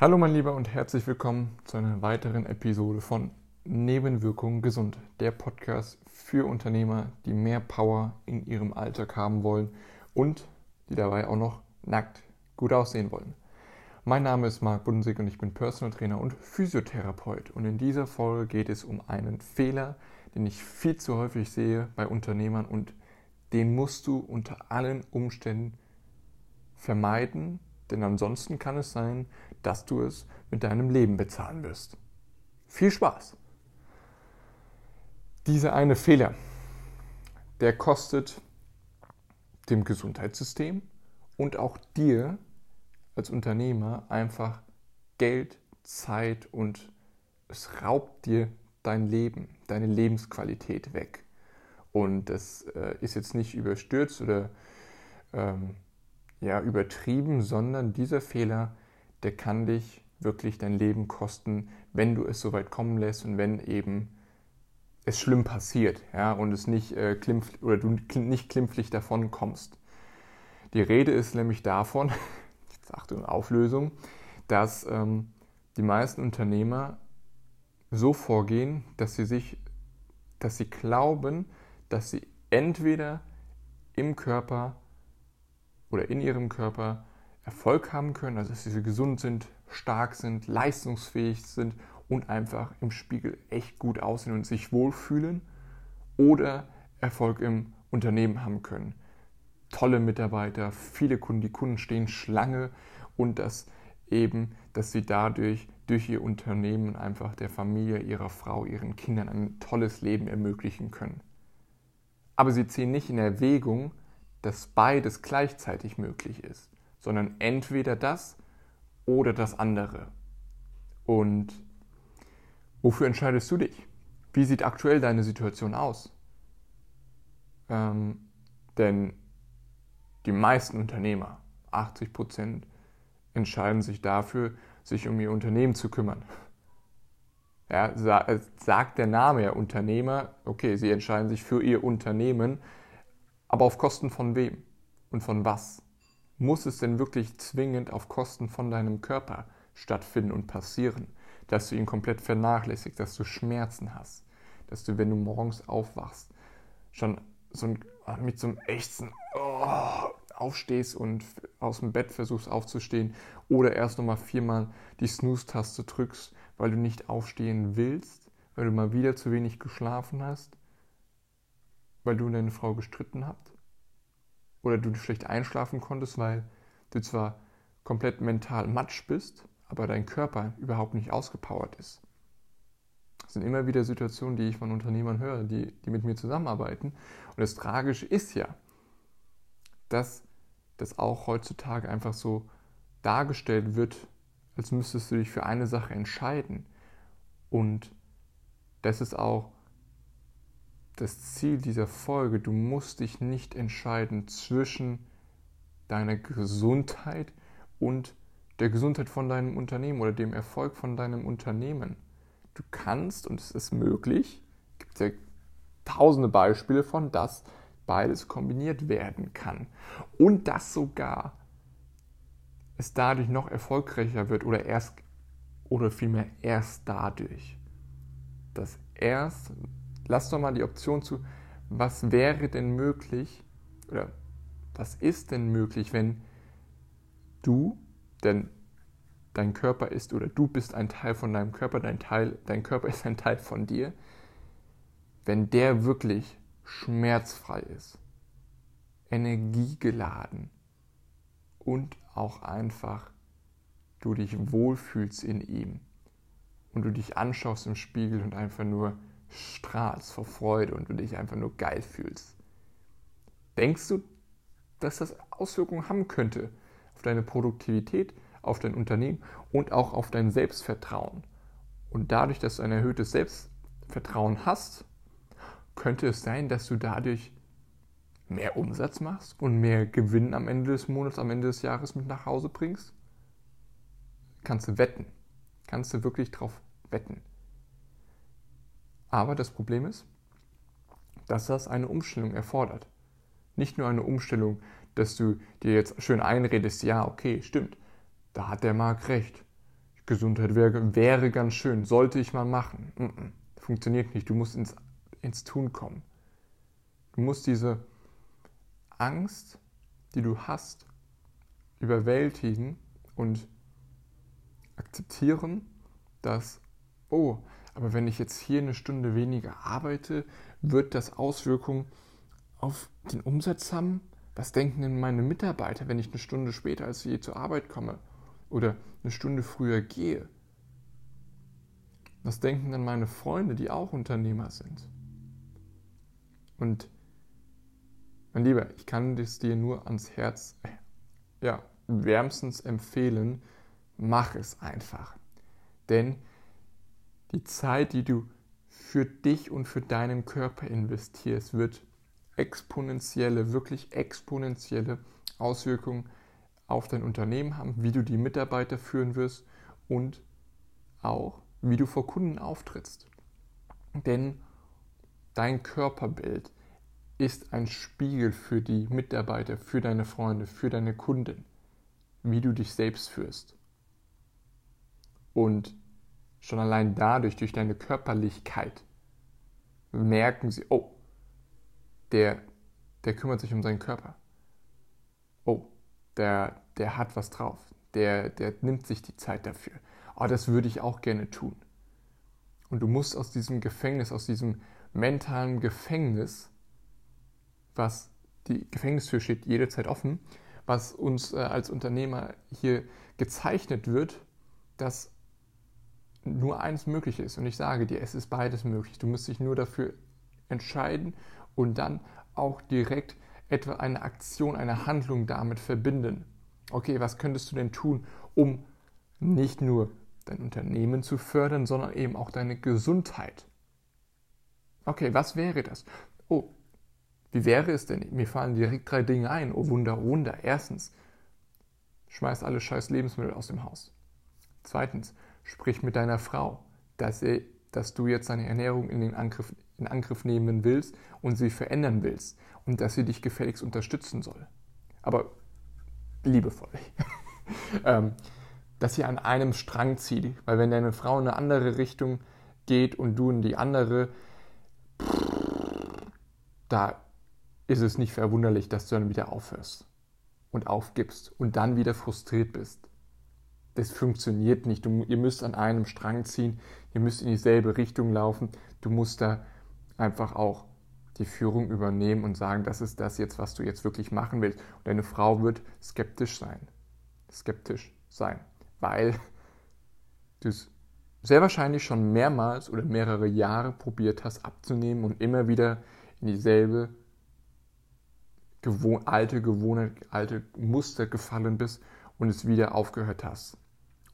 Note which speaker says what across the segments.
Speaker 1: Hallo mein Lieber und herzlich willkommen zu einer weiteren Episode von Nebenwirkungen gesund, der Podcast für Unternehmer, die mehr Power in ihrem Alltag haben wollen und die dabei auch noch nackt gut aussehen wollen. Mein Name ist Marc Budensig und ich bin Personal Trainer und Physiotherapeut und in dieser Folge geht es um einen Fehler, den ich viel zu häufig sehe bei Unternehmern und den musst du unter allen Umständen vermeiden, denn ansonsten kann es sein, dass du es mit deinem Leben bezahlen wirst. Viel Spaß! Dieser eine Fehler, der kostet dem Gesundheitssystem und auch dir als Unternehmer einfach Geld, Zeit und es raubt dir dein Leben, deine Lebensqualität weg. Und das äh, ist jetzt nicht überstürzt oder ähm, ja, übertrieben, sondern dieser Fehler, der kann dich wirklich dein Leben kosten, wenn du es so weit kommen lässt und wenn eben es schlimm passiert ja, und es nicht äh, klimpf, oder du nicht klimpflich davon kommst. Die Rede ist nämlich davon, Achtung, Auflösung, dass ähm, die meisten Unternehmer so vorgehen, dass sie sich, dass sie glauben, dass sie entweder im Körper oder in ihrem Körper Erfolg haben können, also dass sie gesund sind, stark sind, leistungsfähig sind und einfach im Spiegel echt gut aussehen und sich wohlfühlen oder Erfolg im Unternehmen haben können. Tolle Mitarbeiter, viele Kunden, die Kunden stehen Schlange und dass eben, dass sie dadurch durch ihr Unternehmen einfach der Familie, ihrer Frau, ihren Kindern ein tolles Leben ermöglichen können. Aber sie ziehen nicht in Erwägung, dass beides gleichzeitig möglich ist, sondern entweder das oder das andere. Und wofür entscheidest du dich? Wie sieht aktuell deine Situation aus? Ähm, denn die meisten Unternehmer, 80 Prozent, entscheiden sich dafür, sich um ihr Unternehmen zu kümmern. Ja, sagt der Name ja Unternehmer, okay, sie entscheiden sich für ihr Unternehmen, aber auf Kosten von wem und von was? Muss es denn wirklich zwingend auf Kosten von deinem Körper stattfinden und passieren, dass du ihn komplett vernachlässigst, dass du Schmerzen hast, dass du, wenn du morgens aufwachst, schon so ein, mit so einem echten oh, aufstehst und aus dem Bett versuchst aufzustehen oder erst nochmal viermal die Snooze-Taste drückst, weil du nicht aufstehen willst, weil du mal wieder zu wenig geschlafen hast weil du und deine Frau gestritten habt? Oder du schlecht einschlafen konntest, weil du zwar komplett mental matsch bist, aber dein Körper überhaupt nicht ausgepowert ist. Das sind immer wieder Situationen, die ich von Unternehmern höre, die, die mit mir zusammenarbeiten. Und das Tragische ist ja, dass das auch heutzutage einfach so dargestellt wird, als müsstest du dich für eine Sache entscheiden. Und das ist auch das Ziel dieser Folge. Du musst dich nicht entscheiden zwischen deiner Gesundheit und der Gesundheit von deinem Unternehmen oder dem Erfolg von deinem Unternehmen. Du kannst, und es ist möglich, gibt ja tausende Beispiele von, dass beides kombiniert werden kann. Und dass sogar es dadurch noch erfolgreicher wird oder erst oder vielmehr erst dadurch, dass erst lass doch mal die Option zu, was wäre denn möglich oder was ist denn möglich, wenn du, denn dein Körper ist oder du bist ein Teil von deinem Körper, dein, Teil, dein Körper ist ein Teil von dir, wenn der wirklich schmerzfrei ist, energiegeladen und auch einfach du dich wohlfühlst in ihm und du dich anschaust im Spiegel und einfach nur strahlst vor Freude und du dich einfach nur geil fühlst. Denkst du, dass das Auswirkungen haben könnte auf deine Produktivität, auf dein Unternehmen und auch auf dein Selbstvertrauen? Und dadurch, dass du ein erhöhtes Selbstvertrauen hast, könnte es sein, dass du dadurch mehr Umsatz machst und mehr Gewinn am Ende des Monats, am Ende des Jahres mit nach Hause bringst? Kannst du wetten. Kannst du wirklich drauf wetten. Aber das Problem ist, dass das eine Umstellung erfordert. Nicht nur eine Umstellung, dass du dir jetzt schön einredest, ja, okay, stimmt, da hat der Marc recht. Gesundheit wäre, wäre ganz schön, sollte ich mal machen. Funktioniert nicht, du musst ins, ins Tun kommen. Du musst diese Angst, die du hast, überwältigen und akzeptieren, dass, oh, aber wenn ich jetzt hier eine Stunde weniger arbeite, wird das Auswirkungen auf den Umsatz haben? Was denken denn meine Mitarbeiter, wenn ich eine Stunde später als je zur Arbeit komme oder eine Stunde früher gehe? Was denken denn meine Freunde, die auch Unternehmer sind? Und mein Lieber, ich kann es dir nur ans Herz, ja, wärmstens empfehlen, mach es einfach. Denn die Zeit, die du für dich und für deinen Körper investierst, wird exponentielle, wirklich exponentielle Auswirkungen auf dein Unternehmen haben, wie du die Mitarbeiter führen wirst und auch wie du vor Kunden auftrittst. Denn dein Körperbild ist ein Spiegel für die Mitarbeiter, für deine Freunde, für deine Kunden, wie du dich selbst führst. Und schon allein dadurch, durch deine Körperlichkeit, merken sie, oh, der, der kümmert sich um seinen Körper. Oh, der, der hat was drauf. Der, der nimmt sich die Zeit dafür. Oh, das würde ich auch gerne tun. Und du musst aus diesem Gefängnis, aus diesem mentalen Gefängnis was die Gefängnistür steht jederzeit offen, was uns äh, als Unternehmer hier gezeichnet wird, dass nur eins möglich ist. Und ich sage dir, es ist beides möglich. Du musst dich nur dafür entscheiden und dann auch direkt etwa eine Aktion, eine Handlung damit verbinden. Okay, was könntest du denn tun, um nicht nur dein Unternehmen zu fördern, sondern eben auch deine Gesundheit? Okay, was wäre das? Oh, wie wäre es denn? Mir fallen direkt drei Dinge ein. Oh Wunder, Wunder. Erstens, schmeiß alle scheiß Lebensmittel aus dem Haus. Zweitens, sprich mit deiner Frau, dass, er, dass du jetzt deine Ernährung in, den Angriff, in Angriff nehmen willst und sie verändern willst und dass sie dich gefälligst unterstützen soll. Aber liebevoll. ähm, dass sie an einem Strang zieht. Weil wenn deine Frau in eine andere Richtung geht und du in die andere, da ist es nicht verwunderlich, dass du dann wieder aufhörst und aufgibst und dann wieder frustriert bist. Das funktioniert nicht. Du, ihr müsst an einem Strang ziehen, ihr müsst in dieselbe Richtung laufen. Du musst da einfach auch die Führung übernehmen und sagen, das ist das jetzt, was du jetzt wirklich machen willst. Und deine Frau wird skeptisch sein. Skeptisch sein, weil du es sehr wahrscheinlich schon mehrmals oder mehrere Jahre probiert hast abzunehmen und immer wieder in dieselbe gewohn alte Gewohnheit, alte Muster gefallen bist und es wieder aufgehört hast.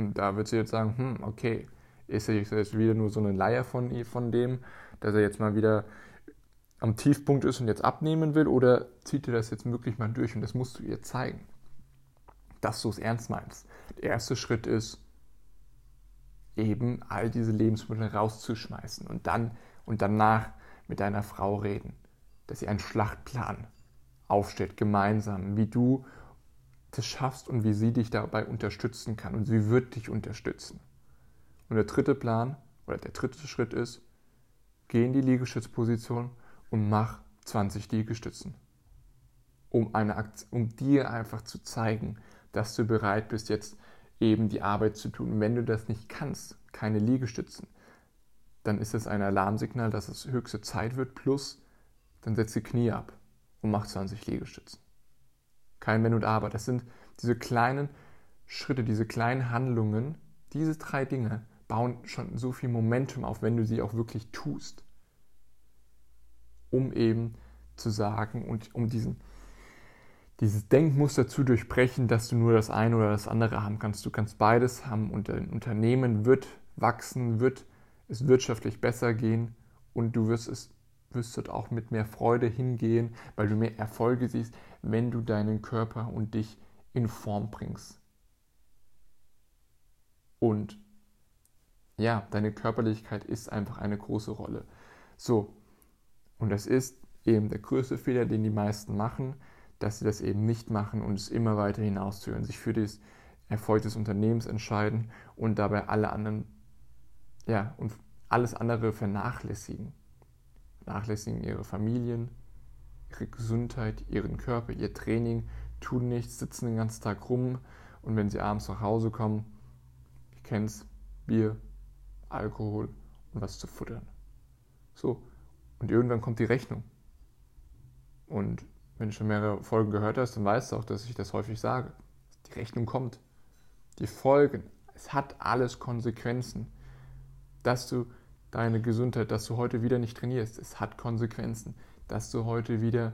Speaker 1: Und da wird sie jetzt sagen, hm, okay, ist er jetzt wieder nur so eine Leier von, von dem, dass er jetzt mal wieder am Tiefpunkt ist und jetzt abnehmen will oder zieht er das jetzt wirklich mal durch und das musst du ihr zeigen, dass du es ernst meinst. Der erste Schritt ist, eben all diese Lebensmittel rauszuschmeißen und dann und danach mit deiner Frau reden, dass sie einen Schlachtplan aufstellt, gemeinsam, wie du das schaffst und wie sie dich dabei unterstützen kann. Und sie wird dich unterstützen. Und der dritte Plan oder der dritte Schritt ist, geh in die Liegestützposition und mach 20 Liegestützen. Um, eine, um dir einfach zu zeigen, dass du bereit bist, jetzt eben die Arbeit zu tun. Wenn du das nicht kannst, keine Liegestützen, dann ist es ein Alarmsignal, dass es höchste Zeit wird, plus dann setz die Knie ab und mach 20 Liegestützen. Kein Wenn und Aber. Das sind diese kleinen Schritte, diese kleinen Handlungen. Diese drei Dinge bauen schon so viel Momentum auf, wenn du sie auch wirklich tust. Um eben zu sagen und um diesen, dieses Denkmuster zu durchbrechen, dass du nur das eine oder das andere haben kannst. Du kannst beides haben und dein Unternehmen wird wachsen, wird es wirtschaftlich besser gehen und du wirst es wirst dort auch mit mehr Freude hingehen, weil du mehr Erfolge siehst, wenn du deinen Körper und dich in Form bringst. Und ja, deine Körperlichkeit ist einfach eine große Rolle. So, und das ist eben der größte Fehler, den die meisten machen, dass sie das eben nicht machen und es immer weiter hinauszögern, sich für das Erfolg des Unternehmens entscheiden und dabei alle anderen, ja, und alles andere vernachlässigen. Vernachlässigen ihre Familien, ihre Gesundheit, ihren Körper, ihr Training, tun nichts, sitzen den ganzen Tag rum und wenn sie abends nach Hause kommen, ich kenn's, Bier, Alkohol und was zu futtern. So, und irgendwann kommt die Rechnung. Und wenn du schon mehrere Folgen gehört hast, dann weißt du auch, dass ich das häufig sage. Die Rechnung kommt. Die Folgen. Es hat alles Konsequenzen. Dass du deine Gesundheit, dass du heute wieder nicht trainierst, es hat Konsequenzen. Dass du heute wieder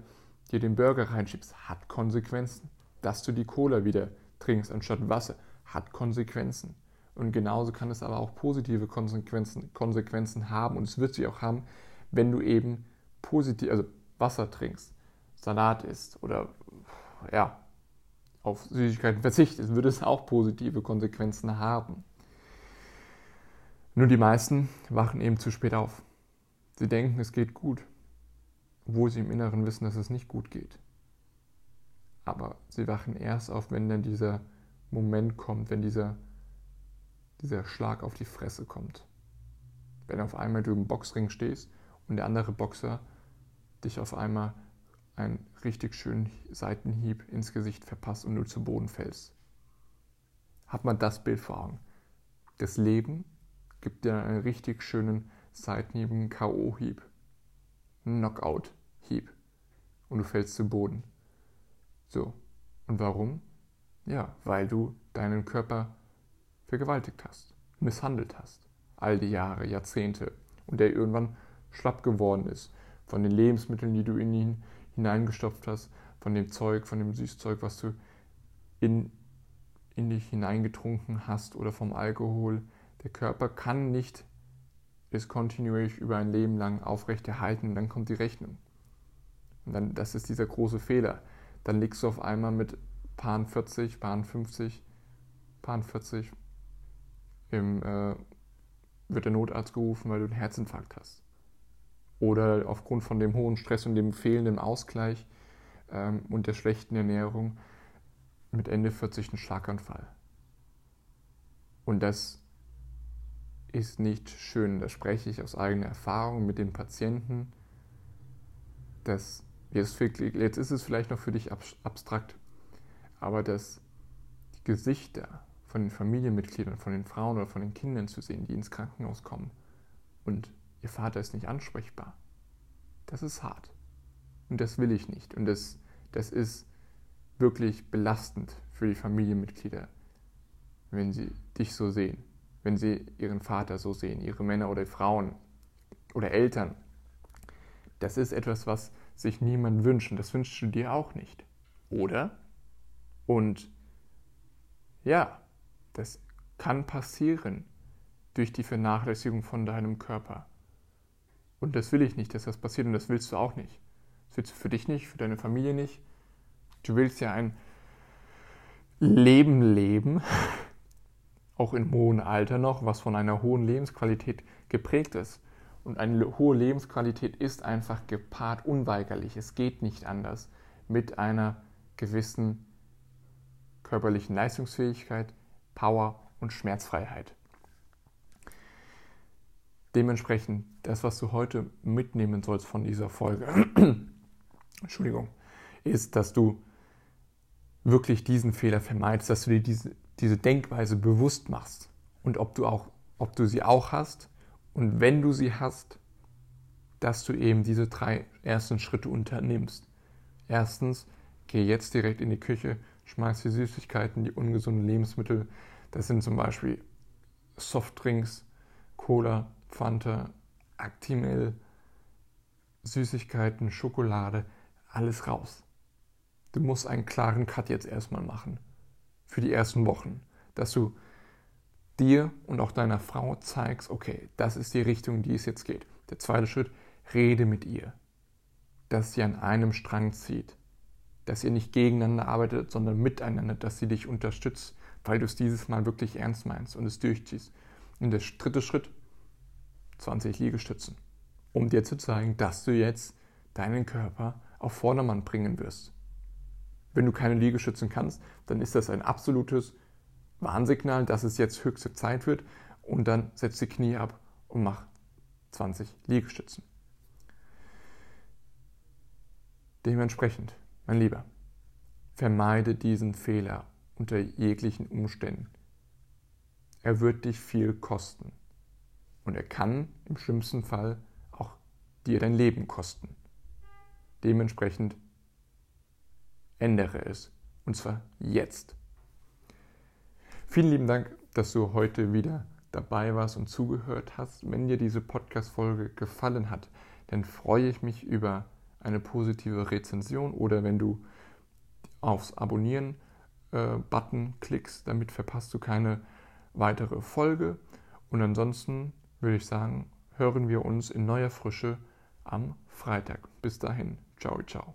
Speaker 1: dir den Burger reinschiebst, hat Konsequenzen. Dass du die Cola wieder trinkst anstatt Wasser, hat Konsequenzen. Und genauso kann es aber auch positive Konsequenzen, Konsequenzen haben und es wird sie auch haben, wenn du eben positiv, also Wasser trinkst, Salat isst oder ja, auf Süßigkeiten verzichtest, würde es auch positive Konsequenzen haben. Nur die meisten wachen eben zu spät auf. Sie denken, es geht gut, obwohl sie im Inneren wissen, dass es nicht gut geht. Aber sie wachen erst auf, wenn dann dieser Moment kommt, wenn dieser, dieser Schlag auf die Fresse kommt. Wenn auf einmal du im Boxring stehst und der andere Boxer dich auf einmal einen richtig schönen Seitenhieb ins Gesicht verpasst und du zu Boden fällst. Hat man das Bild vor Augen. Das Leben gibt dir einen richtig schönen Seitenhieb, einen K.O.-Hieb, Knockout-Hieb und du fällst zu Boden. So. Und warum? Ja, weil du deinen Körper vergewaltigt hast, misshandelt hast. All die Jahre, Jahrzehnte. Und der irgendwann schlapp geworden ist von den Lebensmitteln, die du in ihn hineingestopft hast, von dem Zeug, von dem Süßzeug, was du in, in dich hineingetrunken hast oder vom Alkohol. Der Körper kann nicht es kontinuierlich über ein Leben lang aufrechterhalten, dann kommt die Rechnung. Dann, das ist dieser große Fehler. Dann liegst du auf einmal mit Pan 40, Pan 50, Pan 40, im, äh, wird der Notarzt gerufen, weil du einen Herzinfarkt hast oder aufgrund von dem hohen Stress und dem fehlenden Ausgleich ähm, und der schlechten Ernährung mit Ende 40 einen Schlaganfall. Und das ist nicht schön. Das spreche ich aus eigener Erfahrung mit den Patienten. Das, jetzt, jetzt ist es vielleicht noch für dich abstrakt, aber dass die Gesichter von den Familienmitgliedern, von den Frauen oder von den Kindern zu sehen, die ins Krankenhaus kommen und Ihr Vater ist nicht ansprechbar. Das ist hart. Und das will ich nicht. Und das, das ist wirklich belastend für die Familienmitglieder, wenn sie dich so sehen, wenn sie ihren Vater so sehen, ihre Männer oder Frauen oder Eltern. Das ist etwas, was sich niemand wünscht und das wünschst du dir auch nicht. Oder? Und ja, das kann passieren durch die Vernachlässigung von deinem Körper. Und das will ich nicht, dass das passiert und das willst du auch nicht. Das willst du für dich nicht, für deine Familie nicht. Du willst ja ein Leben leben, auch im hohen Alter noch, was von einer hohen Lebensqualität geprägt ist. Und eine hohe Lebensqualität ist einfach gepaart unweigerlich. Es geht nicht anders mit einer gewissen körperlichen Leistungsfähigkeit, Power und Schmerzfreiheit. Dementsprechend, das, was du heute mitnehmen sollst von dieser Folge, Entschuldigung, ist, dass du wirklich diesen Fehler vermeidest, dass du dir diese, diese Denkweise bewusst machst und ob du, auch, ob du sie auch hast und wenn du sie hast, dass du eben diese drei ersten Schritte unternimmst. Erstens, geh jetzt direkt in die Küche, schmeiß die Süßigkeiten, die ungesunden Lebensmittel, das sind zum Beispiel Softdrinks, Cola, Fanta, Actimel, Süßigkeiten, Schokolade, alles raus. Du musst einen klaren Cut jetzt erstmal machen. Für die ersten Wochen. Dass du dir und auch deiner Frau zeigst, okay, das ist die Richtung, die es jetzt geht. Der zweite Schritt, rede mit ihr. Dass sie an einem Strang zieht. Dass ihr nicht gegeneinander arbeitet, sondern miteinander, dass sie dich unterstützt, weil du es dieses Mal wirklich ernst meinst und es durchziehst. Und der dritte Schritt, 20 Liegestützen, um dir zu zeigen, dass du jetzt deinen Körper auf Vordermann bringen wirst. Wenn du keine Liegestützen kannst, dann ist das ein absolutes Warnsignal, dass es jetzt höchste Zeit wird und dann setz die Knie ab und mach 20 Liegestützen. Dementsprechend, mein Lieber, vermeide diesen Fehler unter jeglichen Umständen. Er wird dich viel kosten und er kann im schlimmsten Fall auch dir dein Leben kosten. Dementsprechend ändere es und zwar jetzt. Vielen lieben Dank, dass du heute wieder dabei warst und zugehört hast. Wenn dir diese Podcast-Folge gefallen hat, dann freue ich mich über eine positive Rezension oder wenn du aufs Abonnieren-Button klickst, damit verpasst du keine weitere Folge. Und ansonsten würde ich sagen, hören wir uns in neuer Frische am Freitag. Bis dahin, ciao, ciao.